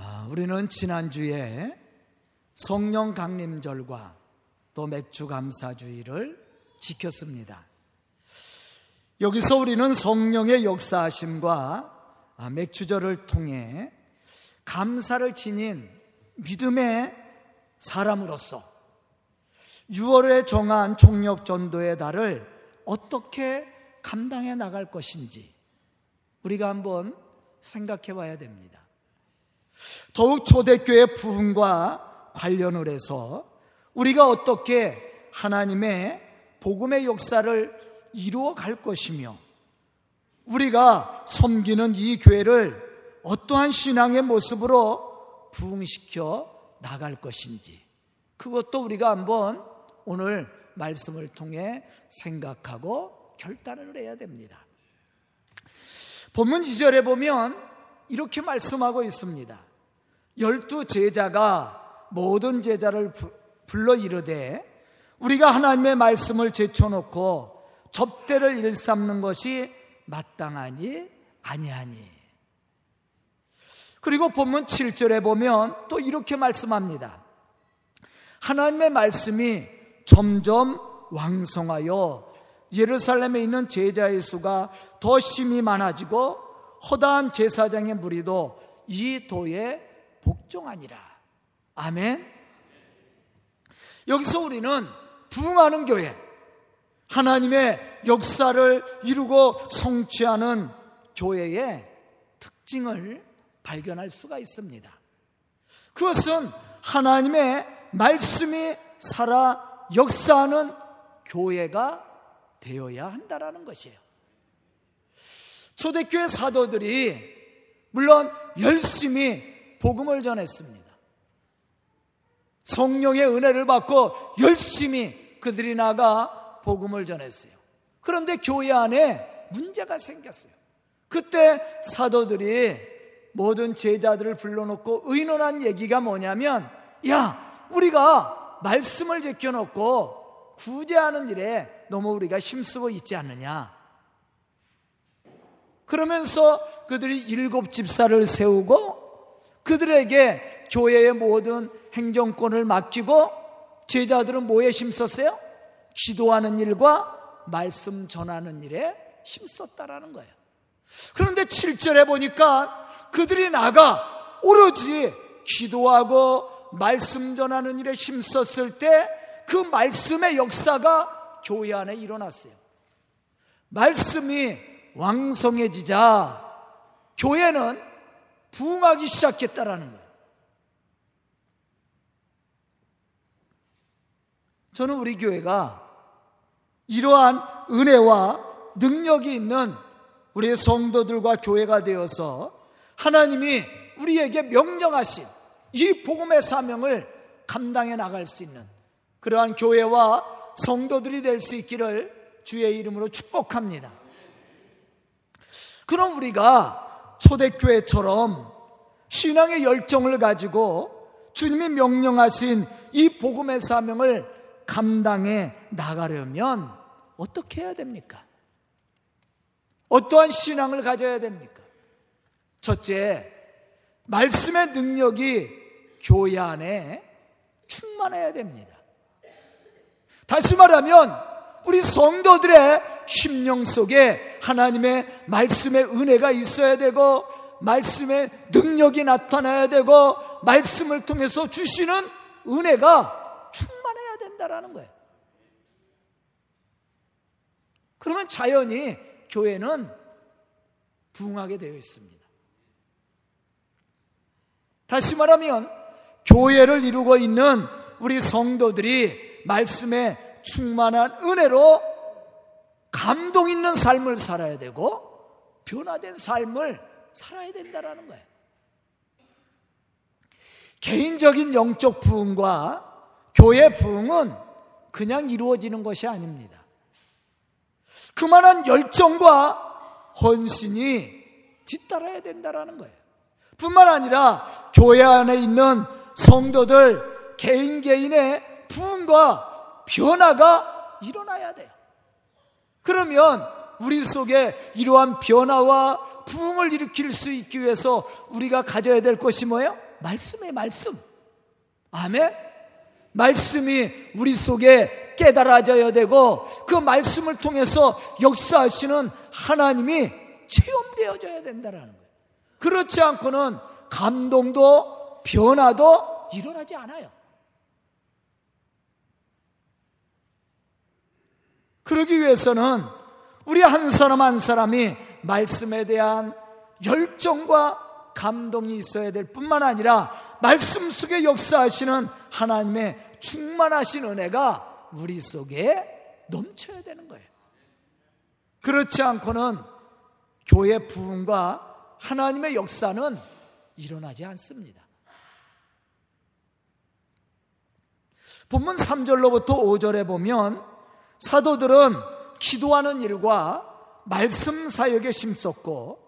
아, 우리는 지난주에 성령 강림절과 또 맥주 감사주의를 지켰습니다. 여기서 우리는 성령의 역사하심과 아, 맥주절을 통해 감사를 지닌 믿음의 사람으로서 6월에 정한 총력 전도의 달을 어떻게 감당해 나갈 것인지 우리가 한번 생각해 봐야 됩니다. 더욱 초대교회 부흥과 관련을 해서 우리가 어떻게 하나님의 복음의 역사를 이루어 갈 것이며 우리가 섬기는 이 교회를 어떠한 신앙의 모습으로 부흥시켜 나갈 것인지 그것도 우리가 한번 오늘 말씀을 통해 생각하고 결단을 해야 됩니다. 본문 2절에 보면 이렇게 말씀하고 있습니다. 열두 제자가 모든 제자를 불러 이르되 우리가 하나님의 말씀을 제쳐놓고 접대를 일삼는 것이 마땅하니 아니하니 그리고 본문 7절에 보면 또 이렇게 말씀합니다. 하나님의 말씀이 점점 왕성하여 예루살렘에 있는 제자의 수가 더 심히 많아지고 허다한 제사장의 무리도 이 도에 복종하니라. 아멘. 여기서 우리는 부흥하는 교회, 하나님의 역사를 이루고 성취하는 교회의 특징을 발견할 수가 있습니다. 그것은 하나님의 말씀이 살아 역사하는 교회가 되어야 한다라는 것이에요. 초대교회 사도들이 물론 열심히 복음을 전했습니다. 성령의 은혜를 받고 열심히 그들이 나가 복음을 전했어요. 그런데 교회 안에 문제가 생겼어요. 그때 사도들이 모든 제자들을 불러놓고 의논한 얘기가 뭐냐면, 야, 우리가 말씀을 제껴놓고 구제하는 일에 너무 우리가 힘쓰고 있지 않느냐. 그러면서 그들이 일곱 집사를 세우고 그들에게 교회의 모든 행정권을 맡기고 제자들은 뭐에 힘썼어요? 기도하는 일과 말씀 전하는 일에 힘썼다라는 거예요. 그런데 7절에 보니까 그들이 나가 오로지 기도하고 말씀 전하는 일에 힘썼을 때 그 말씀의 역사가 교회 안에 일어났어요. 말씀이 왕성해지자 교회는 부흥하기 시작했다라는 거예요. 저는 우리 교회가 이러한 은혜와 능력이 있는 우리의 성도들과 교회가 되어서 하나님이 우리에게 명령하신 이 복음의 사명을 감당해 나갈 수 있는 그러한 교회와 성도들이 될 수 있기를 주의 이름으로 축복합니다. 그럼 우리가 초대교회처럼 신앙의 열정을 가지고 주님이 명령하신 이 복음의 사명을 감당해 나가려면 어떻게 해야 됩니까? 어떠한 신앙을 가져야 됩니까? 첫째, 말씀의 능력이 교회 안에 충만해야 됩니다. 다시 말하면 우리 성도들의 심령 속에 하나님의 말씀의 은혜가 있어야 되고 말씀의 능력이 나타나야 되고 말씀을 통해서 주시는 은혜가 충만해야 된다라는 거예요. 그러면 자연히 교회는 부흥하게 되어 있습니다. 다시 말하면 교회를 이루고 있는 우리 성도들이 말씀에 충만한 은혜로 감동 있는 삶을 살아야 되고 변화된 삶을 살아야 된다라는 거예요. 개인적인 영적 부흥과 교회 부흥은 그냥 이루어지는 것이 아닙니다. 그만한 열정과 헌신이 뒤따라야 된다라는 거예요. 뿐만 아니라 교회 안에 있는 성도들 개인 개인의 부흥과 변화가 일어나야 돼요. 그러면 우리 속에 이러한 변화와 부흥을 일으킬 수 있기 위해서 우리가 가져야 될 것이 뭐예요? 말씀의 말씀. 아멘? 말씀이 우리 속에 깨달아져야 되고 그 말씀을 통해서 역사하시는 하나님이 체험되어져야 된다는 거예요. 그렇지 않고는 감동도 변화도 일어나지 않아요. 그러기 위해서는 우리 한 사람 한 사람이 말씀에 대한 열정과 감동이 있어야 될 뿐만 아니라 말씀 속에 역사하시는 하나님의 충만하신 은혜가 우리 속에 넘쳐야 되는 거예요. 그렇지 않고는 교회 부흥과 하나님의 역사는 일어나지 않습니다. 본문 3절로부터 5절에 보면 사도들은 기도하는 일과 말씀 사역에 심썼고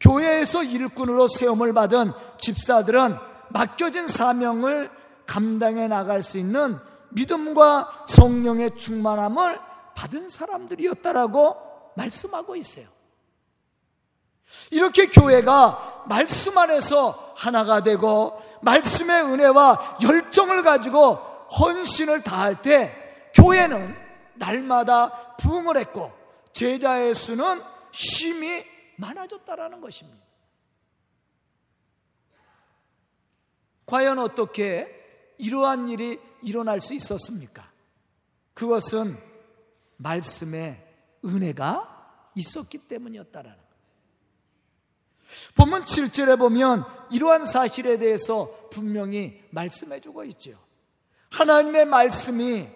교회에서 일꾼으로 세움을 받은 집사들은 맡겨진 사명을 감당해 나갈 수 있는 믿음과 성령의 충만함을 받은 사람들이었다라고 말씀하고 있어요. 이렇게 교회가 말씀 안에서 하나가 되고 말씀의 은혜와 열정을 가지고 헌신을 다할 때 교회는 날마다 부흥을 했고 제자의 수는 심히 많아졌다라는 것입니다. 과연 어떻게 이러한 일이 일어날 수 있었습니까? 그것은 말씀의 은혜가 있었기 때문이었다라는 것. 본문 7절에 보면 이러한 사실에 대해서 분명히 말씀해 주고 있죠. 하나님의 말씀이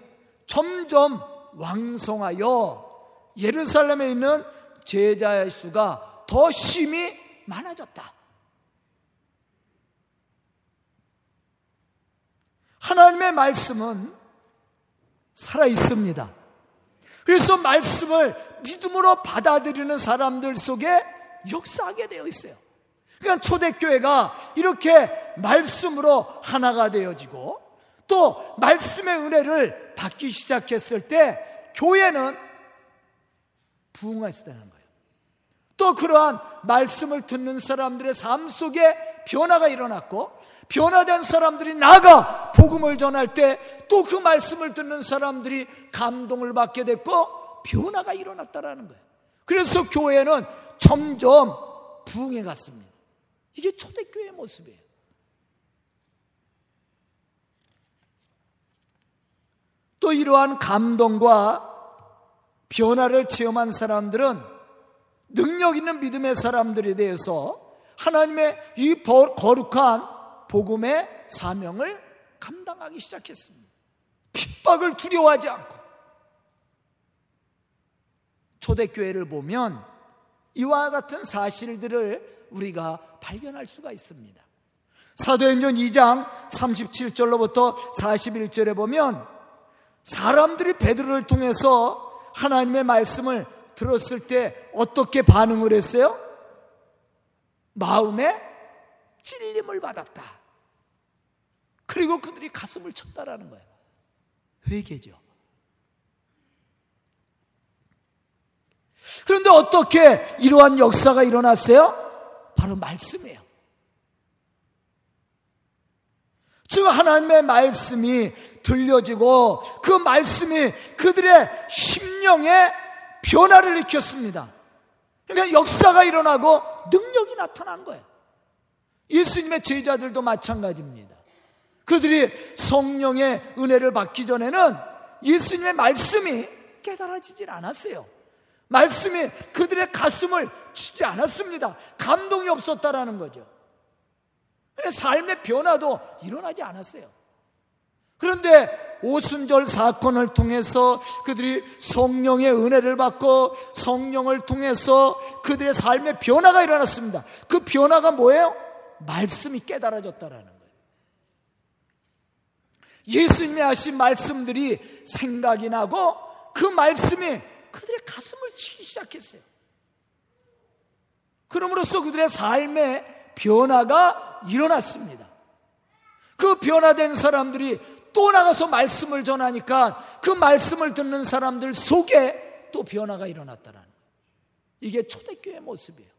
점점 왕성하여 예루살렘에 있는 제자의 수가 더 심히 많아졌다. 하나님의 말씀은 살아 있습니다. 그래서 말씀을 믿음으로 받아들이는 사람들 속에 역사하게 되어 있어요. 그러니까 초대교회가 이렇게 말씀으로 하나가 되어지고 또 말씀의 은혜를 받기 시작했을 때 교회는 부흥했다는 거예요. 또 그러한 말씀을 듣는 사람들의 삶 속에 변화가 일어났고 변화된 사람들이 나가 복음을 전할 때 또 그 말씀을 듣는 사람들이 감동을 받게 됐고 변화가 일어났다라는 거예요. 그래서 교회는 점점 부흥해 갔습니다. 이게 초대교회의 모습이에요. 또 이러한 감동과 변화를 체험한 사람들은 능력 있는 믿음의 사람들에 대해서 하나님의 이 거룩한 복음의 사명을 감당하기 시작했습니다. 핍박을 두려워하지 않고 초대교회를 보면 이와 같은 사실들을 우리가 발견할 수가 있습니다. 사도행전 2장 37절로부터 41절에 보면 사람들이 베드로를 통해서 하나님의 말씀을 들었을 때 어떻게 반응을 했어요? 마음에 찔림을 받았다. 그리고 그들이 가슴을 쳤다라는 거예요. 회개죠. 그런데 어떻게 이러한 역사가 일어났어요? 바로 말씀이에요. 즉 하나님의 말씀이 들려지고 그 말씀이 그들의 심령에 변화를 일으켰습니다. 그러니까 역사가 일어나고 능력이 나타난 거예요. 예수님의 제자들도 마찬가지입니다. 그들이 성령의 은혜를 받기 전에는 예수님의 말씀이 깨달아지질 않았어요. 말씀이 그들의 가슴을 치지 않았습니다. 감동이 없었다라는 거죠. 삶의 변화도 일어나지 않았어요. 그런데 오순절 사건을 통해서 그들이 성령의 은혜를 받고 성령을 통해서 그들의 삶의 변화가 일어났습니다. 그 변화가 뭐예요? 말씀이 깨달아졌다라는 거예요. 예수님이 하신 말씀들이 생각이 나고 그 말씀이 그들의 가슴을 치기 시작했어요. 그럼으로써 그들의 삶의 변화가 일어났습니다. 그 변화된 사람들이 또 나가서 말씀을 전하니까 그 말씀을 듣는 사람들 속에 또 변화가 일어났다는 거예요. 이게 초대교회 모습이에요.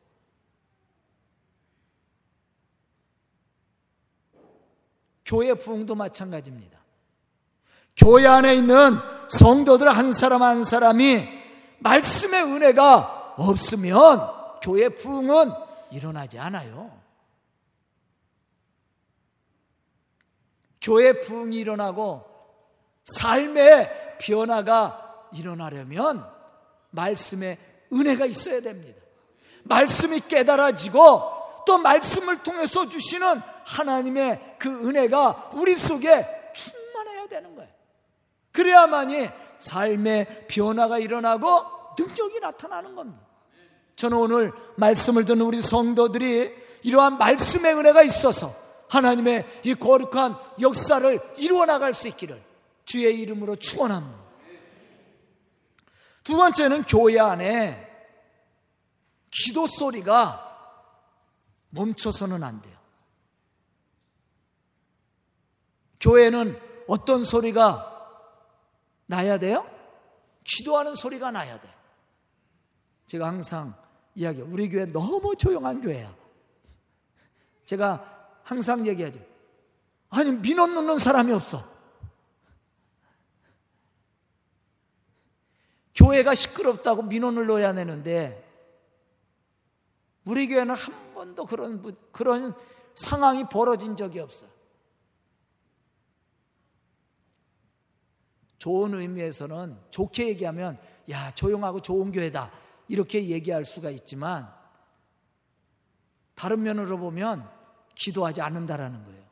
교회 부흥도 마찬가지입니다. 교회 안에 있는 성도들 한 사람 한 사람이 말씀의 은혜가 없으면 교회 부흥은 일어나지 않아요. 교회 부흥이 일어나고 삶의 변화가 일어나려면 말씀의 은혜가 있어야 됩니다. 말씀이 깨달아지고 또 말씀을 통해서 주시는 하나님의 그 은혜가 우리 속에 충만해야 되는 거예요. 그래야만이 삶의 변화가 일어나고 능력이 나타나는 겁니다. 저는 오늘 말씀을 듣는 우리 성도들이 이러한 말씀의 은혜가 있어서 하나님의 이 거룩한 역사를 이루어 나갈 수 있기를 주의 이름으로 축원합니다. 두 번째는 교회 안에 기도 소리가 멈춰서는 안 돼요. 교회는 어떤 소리가 나야 돼요? 기도하는 소리가 나야 돼. 제가 항상 이야기, 우리 교회 너무 조용한 교회야. 제가 항상 얘기하죠. 아니, 민원 넣는 사람이 없어. 교회가 시끄럽다고 민원을 넣어야 되는데, 우리 교회는 한 번도 그런, 그런 상황이 벌어진 적이 없어. 좋은 의미에서는 좋게 얘기하면, 야, 조용하고 좋은 교회다. 이렇게 얘기할 수가 있지만, 다른 면으로 보면 기도하지 않는다라는 거예요.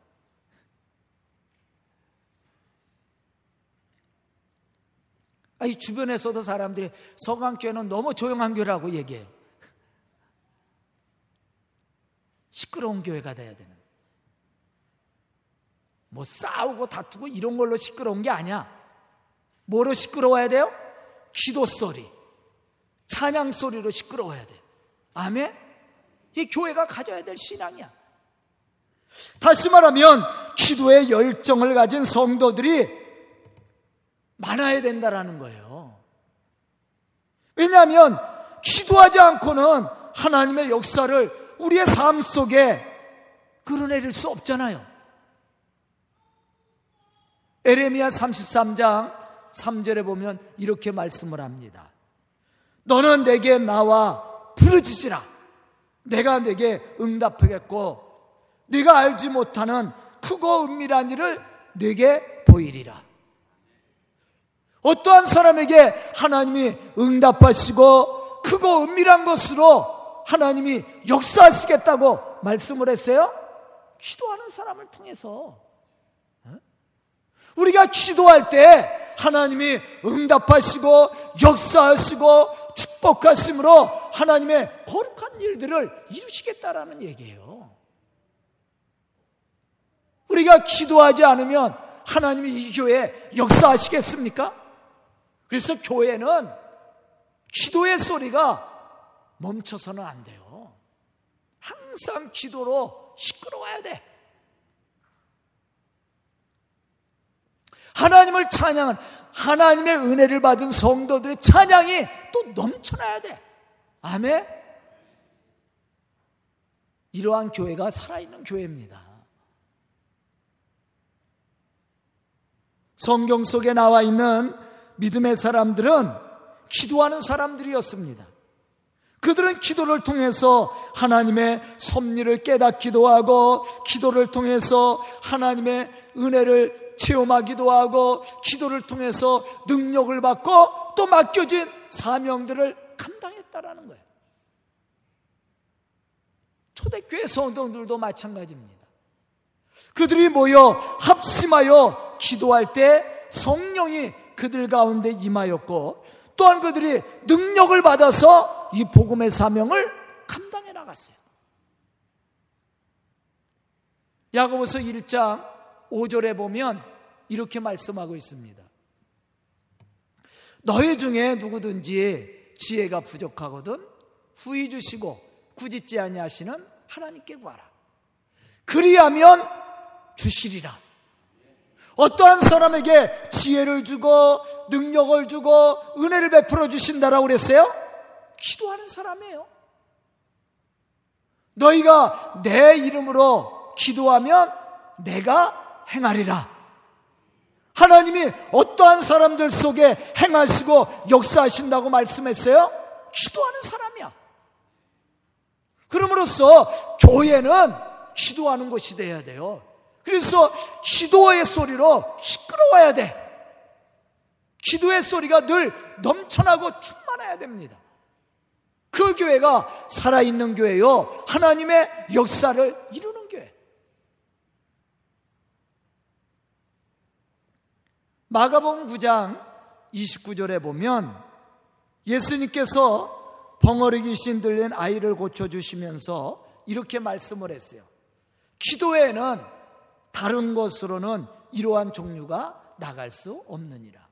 이 주변에서도 사람들이 서강교회는 너무 조용한 교회라고 얘기해요. 시끄러운 교회가 돼야 되는. 뭐 싸우고 다투고 이런 걸로 시끄러운 게 아니야. 뭐로 시끄러워야 돼요? 기도 소리, 찬양 소리로 시끄러워야 돼. 아멘? 이 교회가 가져야 될 신앙이야. 다시 말하면 기도의 열정을 가진 성도들이 많아야 된다라는 거예요. 왜냐하면 기도하지 않고는 하나님의 역사를 우리의 삶 속에 끌어내릴 수 없잖아요. 에레미야 33장 3절에 보면 이렇게 말씀을 합니다. 너는 내게 나와 부르짖으라. 내가 내게 응답하겠고 네가 알지 못하는 크고 은밀한 일을 내게 보이리라. 어떠한 사람에게 하나님이 응답하시고 크고 은밀한 것으로 하나님이 역사하시겠다고 말씀을 했어요? 기도하는 사람을 통해서. 우리가 기도할 때 하나님이 응답하시고 역사하시고 축복하심으로 하나님의 거룩한 일들을 이루시겠다라는 얘기예요. 우리가 기도하지 않으면 하나님이 이 교회에 역사하시겠습니까? 그래서 교회는 기도의 소리가 멈춰서는 안 돼요. 항상 기도로 시끄러워야 돼. 하나님을 찬양한 하나님의 은혜를 받은 성도들의 찬양이 또 넘쳐나야 돼. 아멘. 이러한 교회가 살아있는 교회입니다. 성경 속에 나와 있는 믿음의 사람들은 기도하는 사람들이었습니다. 그들은 기도를 통해서 하나님의 섭리를 깨닫기도 하고, 기도를 통해서 하나님의 은혜를 체험하기도 하고, 기도를 통해서 능력을 받고, 또 맡겨진 사명들을 감당했다라는 거예요. 초대교회 성도들도 마찬가지입니다. 그들이 모여 합심하여 기도할 때 성령이 그들 가운데 임하였고 또한 그들이 능력을 받아서 이 복음의 사명을 감당해 나갔어요. 야고보서 1장 5절에 보면 이렇게 말씀하고 있습니다. 너희 중에 누구든지 지혜가 부족하거든 후히 주시고 꾸짖지 아니하시는 하나님께 구하라. 그리하면 주시리라. 어떠한 사람에게 지혜를 주고 능력을 주고 은혜를 베풀어 주신다라고 그랬어요? 기도하는 사람이에요. 너희가 내 이름으로 기도하면 내가 행하리라. 하나님이 어떠한 사람들 속에 행하시고 역사하신다고 말씀했어요? 기도하는 사람이야. 그러므로써 교회는 기도하는 곳이 돼야 돼요. 그래서 기도의 소리로 시끄러워야 돼. 기도의 소리가 늘 넘쳐나고 충만해야 됩니다. 그 교회가 살아있는 교회요. 하나님의 역사를 이루는 교회. 마가복음 9장 29절에 보면 예수님께서 벙어리 귀신 들린 아이를 고쳐주시면서 이렇게 말씀을 했어요. 기도에는 다른 것으로는 이러한 종류가 나갈 수 없느니라.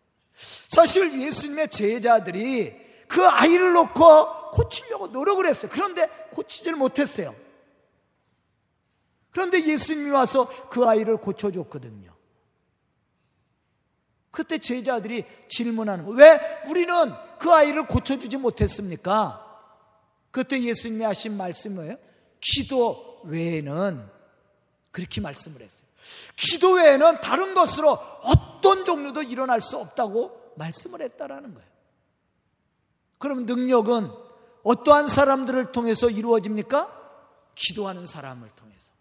사실 예수님의 제자들이 그 아이를 놓고 고치려고 노력을 했어요. 그런데 고치질 못했어요. 그런데 예수님이 와서 그 아이를 고쳐줬거든요. 그때 제자들이 질문하는 거예요. 왜 우리는 그 아이를 고쳐주지 못했습니까? 그때 예수님이 하신 뭐예요? 기도 외에는 그렇게 말씀을 했어요. 기도 외에는 다른 것으로 어떤 종류도 일어날 수 없다고 말씀을 했다라는 거예요. 그럼 능력은 어떠한 사람들을 통해서 이루어집니까? 기도하는 사람을 통해서.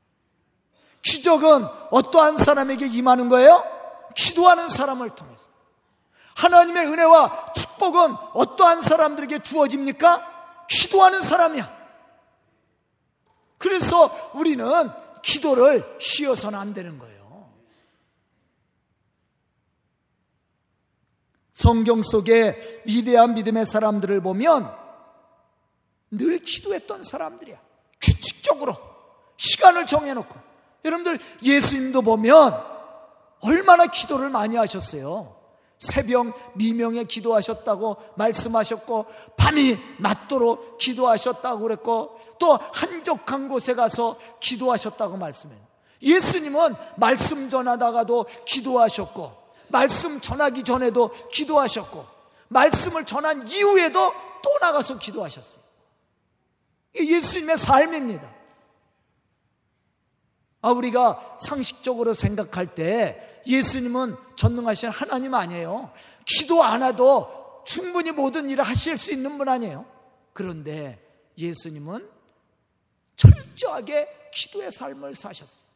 기적은 어떠한 사람에게 임하는 거예요? 기도하는 사람을 통해서. 하나님의 은혜와 축복은 어떠한 사람들에게 주어집니까? 기도하는 사람이야. 그래서 우리는 기도를 쉬어서는 안 되는 거예요. 성경 속에 위대한 믿음의 사람들을 보면 늘 기도했던 사람들이야. 규칙적으로 시간을 정해놓고. 여러분들 예수님도 보면 얼마나 기도를 많이 하셨어요. 새벽 미명에 기도하셨다고 말씀하셨고 밤이 맞도록 기도하셨다고 그랬고 또 한적한 곳에 가서 기도하셨다고 말씀해요. 예수님은 말씀 전하다가도 기도하셨고 말씀 전하기 전에도 기도하셨고 말씀을 전한 이후에도 또 나가서 기도하셨어요. 예수님의 삶입니다. 아, 우리가 상식적으로 생각할 때 예수님은 전능하신 하나님 아니에요. 기도 안 해도 충분히 모든 일을 하실 수 있는 분 아니에요. 그런데 예수님은 철저하게 기도의 삶을 사셨어요.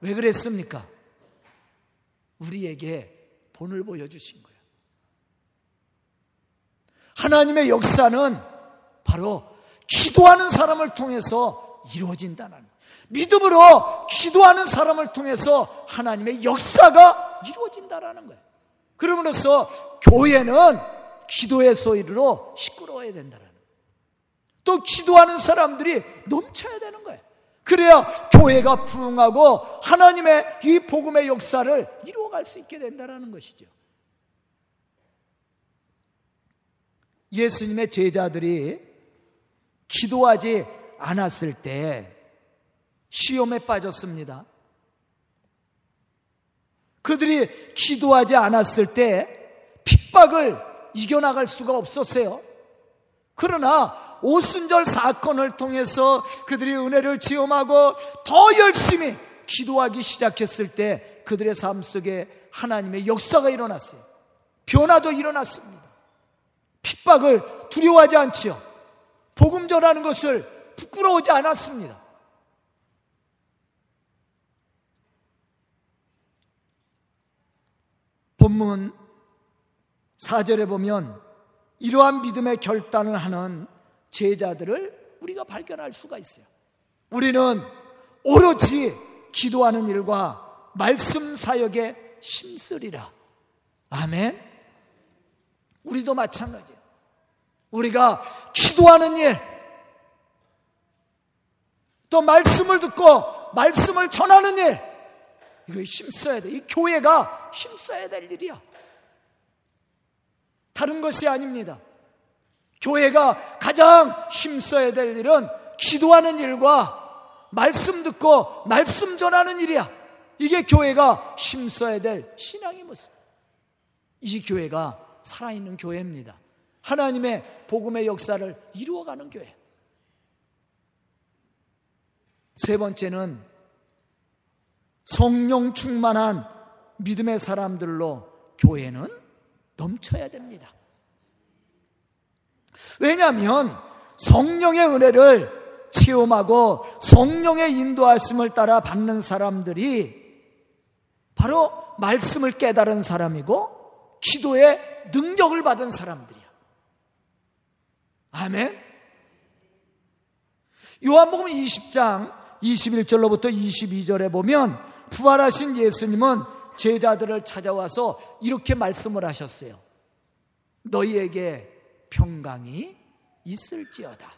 왜 그랬습니까? 우리에게 본을 보여주신 거예요. 하나님의 역사는 바로 기도하는 사람을 통해서 이루어진다는 믿음으로 기도하는 사람을 통해서 하나님의 역사가 이루어진다라는 거예요. 그러므로써 교회는 기도의 소리로 시끄러워야 된다는 거예요. 또 기도하는 사람들이 넘쳐야 되는 거예요. 그래야 교회가 부흥하고 하나님의 이 복음의 역사를 이루어갈 수 있게 된다는 것이죠. 예수님의 제자들이 기도하지 않았을 때 시험에 빠졌습니다. 그들이 기도하지 않았을 때 핍박을 이겨나갈 수가 없었어요. 그러나 오순절 사건을 통해서 그들이 은혜를 지음하고 더 열심히 기도하기 시작했을 때 그들의 삶 속에 하나님의 역사가 일어났어요. 변화도 일어났습니다. 핍박을 두려워하지 않지요. 복음 전하는 것을 부끄러워하지 않았습니다. 본문 4절에 보면 이러한 믿음의 결단을 하는 제자들을 우리가 발견할 수가 있어요. 우리는 오로지 기도하는 일과 말씀 사역에 힘쓰리라. 아멘. 우리도 마찬가지예요. 우리가 기도하는 일, 또 말씀을 듣고 말씀을 전하는 일, 이거 힘써야 돼. 이 교회가 힘써야 될 일이야. 다른 것이 아닙니다. 교회가 가장 힘써야 될 일은 기도하는 일과 말씀 듣고 말씀 전하는 일이야. 이게 교회가 힘써야 될 신앙의 모습. 이 교회가 살아있는 교회입니다. 하나님의 복음의 역사를 이루어가는 교회. 세 번째는 성령 충만한 믿음의 사람들로 교회는 넘쳐야 됩니다. 왜냐하면 성령의 은혜를 체험하고 성령의 인도하심을 따라 받는 사람들이 바로 말씀을 깨달은 사람이고 기도의 능력을 받은 사람들이야. 아멘. 요한복음 20장 21절로부터 22절에 보면 부활하신 예수님은 제자들을 찾아와서 이렇게 말씀을 하셨어요. 너희에게 평강이 있을지어다.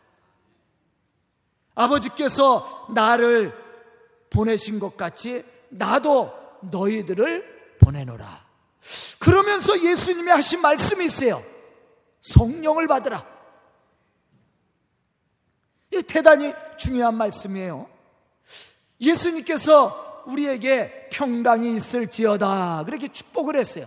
아버지께서 나를 보내신 것 같이 나도 너희들을 보내노라. 그러면서 예수님이 하신 말씀이 있어요. 성령을 받으라. 이 대단히 중요한 말씀이에요. 예수님께서 우리에게 평강이 있을지어다. 그렇게 축복을 했어요.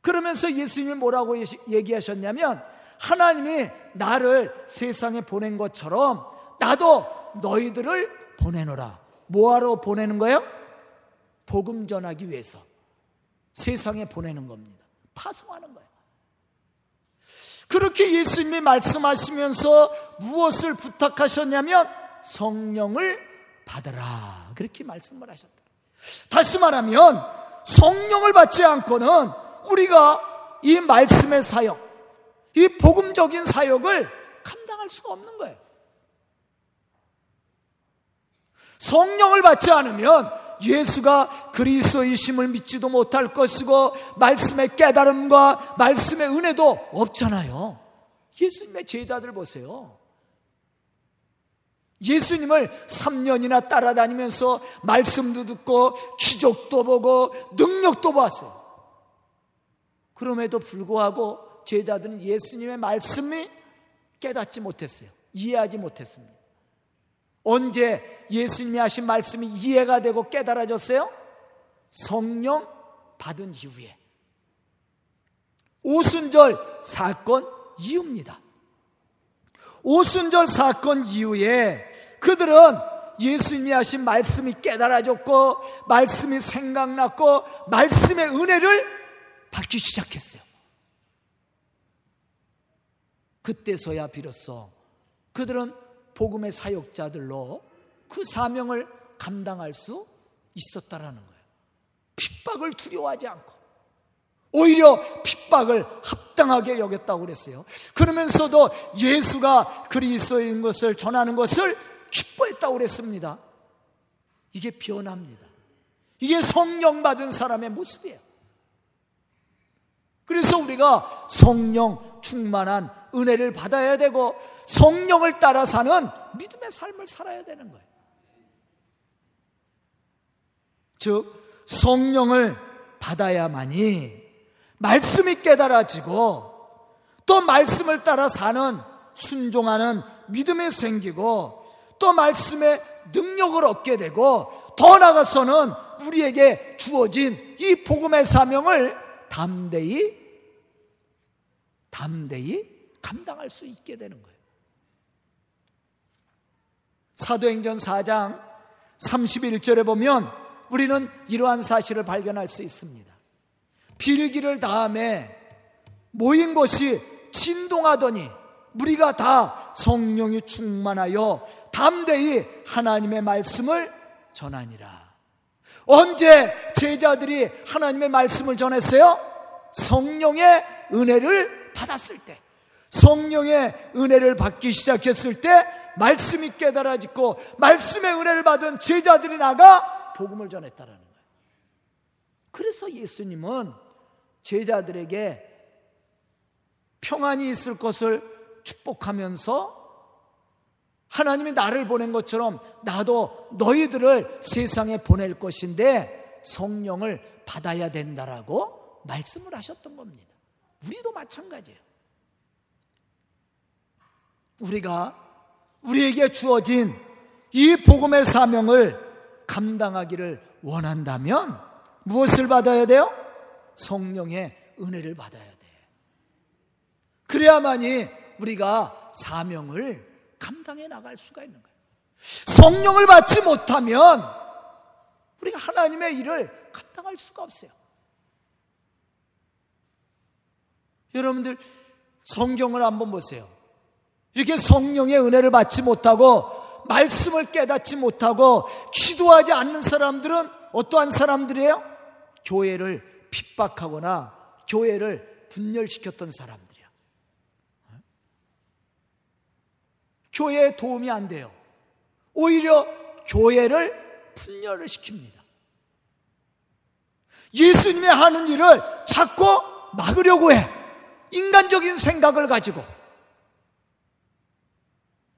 그러면서 예수님이 뭐라고 얘기하셨냐면 하나님이 나를 세상에 보낸 것처럼 나도 너희들을 보내노라. 뭐하러 보내는 거예요? 복음 전하기 위해서. 세상에 보내는 겁니다. 파송하는 거예요. 그렇게 예수님이 말씀하시면서 무엇을 부탁하셨냐면 성령을 받으라. 그렇게 말씀을 하셨다. 다시 말하면 성령을 받지 않고는 우리가 이 말씀의 사역, 이 복음적인 사역을 감당할 수가 없는 거예요. 성령을 받지 않으면 예수가 그리스도이심을 믿지도 못할 것이고 말씀의 깨달음과 말씀의 은혜도 없잖아요. 예수님의 제자들 보세요. 예수님을 3년이나 따라다니면서 말씀도 듣고 기적도 보고 능력도 봤어요. 그럼에도 불구하고 제자들은 예수님의 말씀이 깨닫지 못했어요. 이해하지 못했습니다. 언제 예수님이 하신 말씀이 이해가 되고 깨달아졌어요? 성령 받은 이후에. 오순절 사건 이후입니다. 오순절 사건 이후에 그들은 예수님이 하신 말씀이 깨달아졌고, 말씀이 생각났고, 말씀의 은혜를 받기 시작했어요. 그때서야 비로소 그들은 복음의 사역자들로 그 사명을 감당할 수 있었다라는 거예요. 핍박을 두려워하지 않고 오히려 핍박을 합당하게 여겼다고 그랬어요. 그러면서도 예수가 그리스도인 것을 전하는 것을 기뻐했다고 그랬습니다. 이게 변합니다. 이게 성령 받은 사람의 모습이에요. 그래서 우리가 성령 충만한 은혜를 받아야 되고 성령을 따라 사는 믿음의 삶을 살아야 되는 거예요. 즉, 성령을 받아야만이 말씀이 깨달아지고 또 말씀을 따라 사는 순종하는 믿음이 생기고 또 말씀의 능력을 얻게 되고 더 나아가서는 우리에게 주어진 이 복음의 사명을 담대히 담대히 감당할 수 있게 되는 거예요. 사도행전 4장 31절에 보면 우리는 이러한 사실을 발견할 수 있습니다. 빌기를 다음에 모인 것이 진동하더니 우리가 다 성령이 충만하여 담대히 하나님의 말씀을 전하니라. 언제 제자들이 하나님의 말씀을 전했어요? 성령의 은혜를 받았을 때. 성령의 은혜를 받기 시작했을 때 말씀이 깨달아지고 말씀의 은혜를 받은 제자들이 나가 복음을 전했다라는 거예요. 그래서 예수님은 제자들에게 평안이 있을 것을 축복하면서 하나님이 나를 보낸 것처럼 나도 너희들을 세상에 보낼 것인데 성령을 받아야 된다라고 말씀을 하셨던 겁니다. 우리도 마찬가지예요. 우리가 우리에게 주어진 이 복음의 사명을 감당하기를 원한다면 무엇을 받아야 돼요? 성령의 은혜를 받아야 돼. 그래야만이 우리가 사명을 감당해 나갈 수가 있는 거예요. 성령을 받지 못하면 우리가 하나님의 일을 감당할 수가 없어요. 여러분들 성경을 한번 보세요. 이렇게 성령의 은혜를 받지 못하고 말씀을 깨닫지 못하고 기도하지 않는 사람들은 어떠한 사람들이에요? 교회를 핍박하거나 교회를 분열시켰던 사람들이야. 교회에 도움이 안 돼요. 오히려 교회를 분열을 시킵니다. 예수님의 하는 일을 자꾸 막으려고 해. 인간적인 생각을 가지고.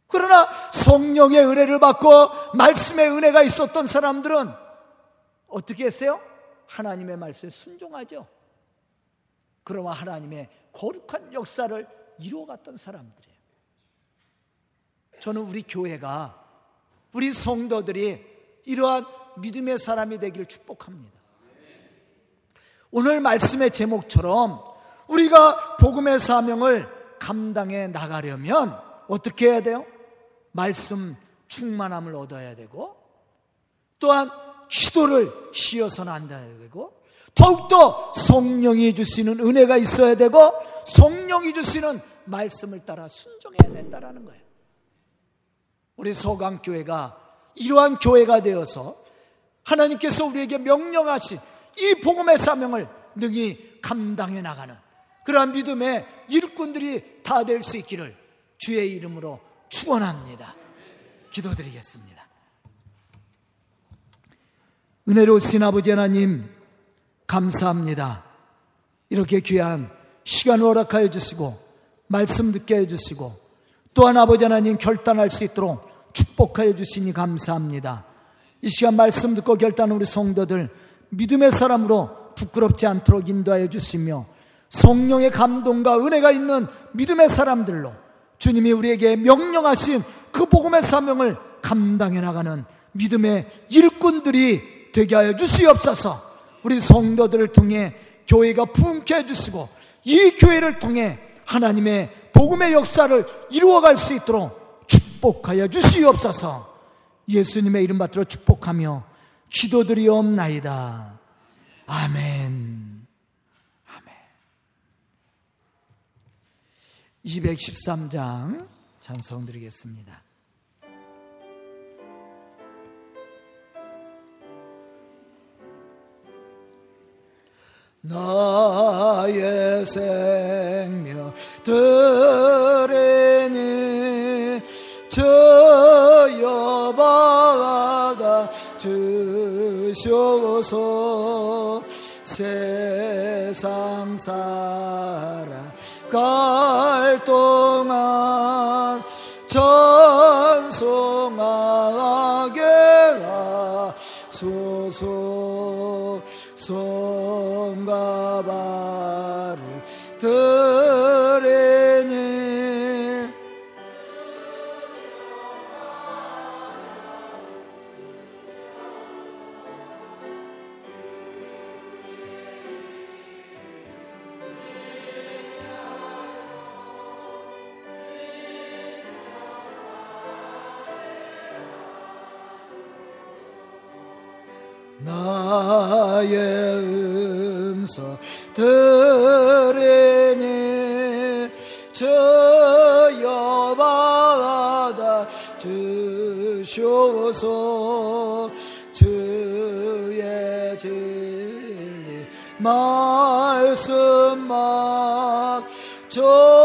그러나 성령의 은혜를 받고 말씀의 은혜가 있었던 사람들은 어떻게 했어요? 하나님의 말씀에 순종하죠. 그러나 하나님의 거룩한 역사를 이루어갔던 사람들이에요. 저는 우리 교회가 우리 성도들이 이러한 믿음의 사람이 되기를 축복합니다. 오늘 말씀의 제목처럼 우리가 복음의 사명을 감당해 나가려면 어떻게 해야 돼요? 말씀 충만함을 얻어야 되고 또한 기도를 쉬어서는 안 돼야 되고 더욱더 성령이 주시는 은혜가 있어야 되고 성령이 주시는 말씀을 따라 순종해야 된다라는 거예요. 우리 서강교회가 이러한 교회가 되어서 하나님께서 우리에게 명령하신 이 복음의 사명을 능히 감당해 나가는 그러한 믿음의 일꾼들이 다 될 수 있기를 주의 이름으로 축원합니다. 기도드리겠습니다. 은혜로우신 아버지 하나님 감사합니다. 이렇게 귀한 시간을 허락하여 주시고 말씀 듣게 해 주시고 또한 아버지 하나님 결단할 수 있도록 축복하여 주시니 감사합니다. 이 시간 말씀 듣고 결단한 우리 성도들 믿음의 사람으로 부끄럽지 않도록 인도하여 주시며 성령의 감동과 은혜가 있는 믿음의 사람들로 주님이 우리에게 명령하신 그 복음의 사명을 감당해 나가는 믿음의 일꾼들이 되게 하여 주시옵소서 우리 성도들을 통해 교회가 부흥케 해주시고 이 교회를 통해 하나님의 복음의 역사를 이루어갈 수 있도록 축복하여 주시옵소서 예수님의 이름 받들어 축복하며 기도드리옵나이다. 아멘. 아멘. 213장 찬송 드리겠습니다. 나의 생명 들으니 저 여바가 주셔서. 세상 살아갈 동안 전송하게 하소서 나의 음성 들으니 저 여바다 주셔서 주의 진리 말씀만 전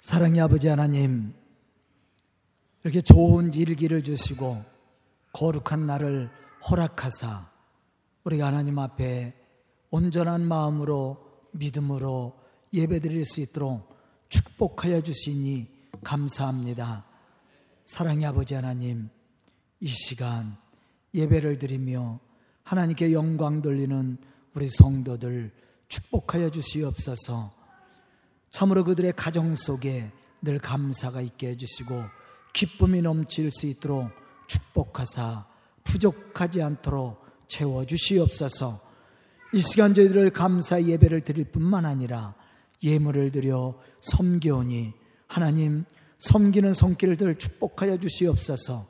사랑의 아버지 하나님, 이렇게 좋은 일기를 주시고 거룩한 날을 허락하사 우리가 하나님 앞에 온전한 마음으로 믿음으로 예배드릴 수 있도록 축복하여 주시니 감사합니다. 사랑의 아버지 하나님, 이 시간 예배를 드리며 하나님께 영광 돌리는 우리 성도들 축복하여 주시옵소서. 참으로 그들의 가정 속에 늘 감사가 있게 해주시고 기쁨이 넘칠 수 있도록 축복하사 부족하지 않도록 채워주시옵소서. 이 시간 저희들을 감사 예배를 드릴 뿐만 아니라 예물을 드려 섬겨오니 하나님 섬기는 손길들 축복하여 주시옵소서.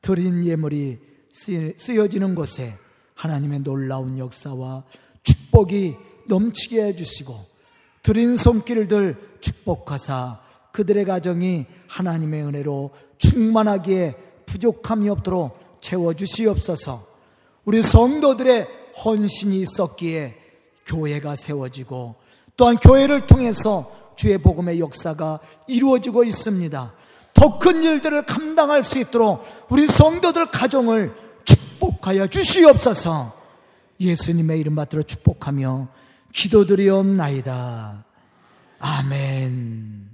드린 예물이 쓰여지는 곳에 하나님의 놀라운 역사와 축복이 넘치게 해주시고 드린 손길들 축복하사 그들의 가정이 하나님의 은혜로 충만하기에 부족함이 없도록 채워주시옵소서 우리 성도들의 헌신이 있었기에 교회가 세워지고 또한 교회를 통해서 주의 복음의 역사가 이루어지고 있습니다. 더 큰 일들을 감당할 수 있도록 우리 성도들 가정을 축복하여 주시옵소서 예수님의 이름 받들어 축복하며 기도드리옵나이다. 아멘.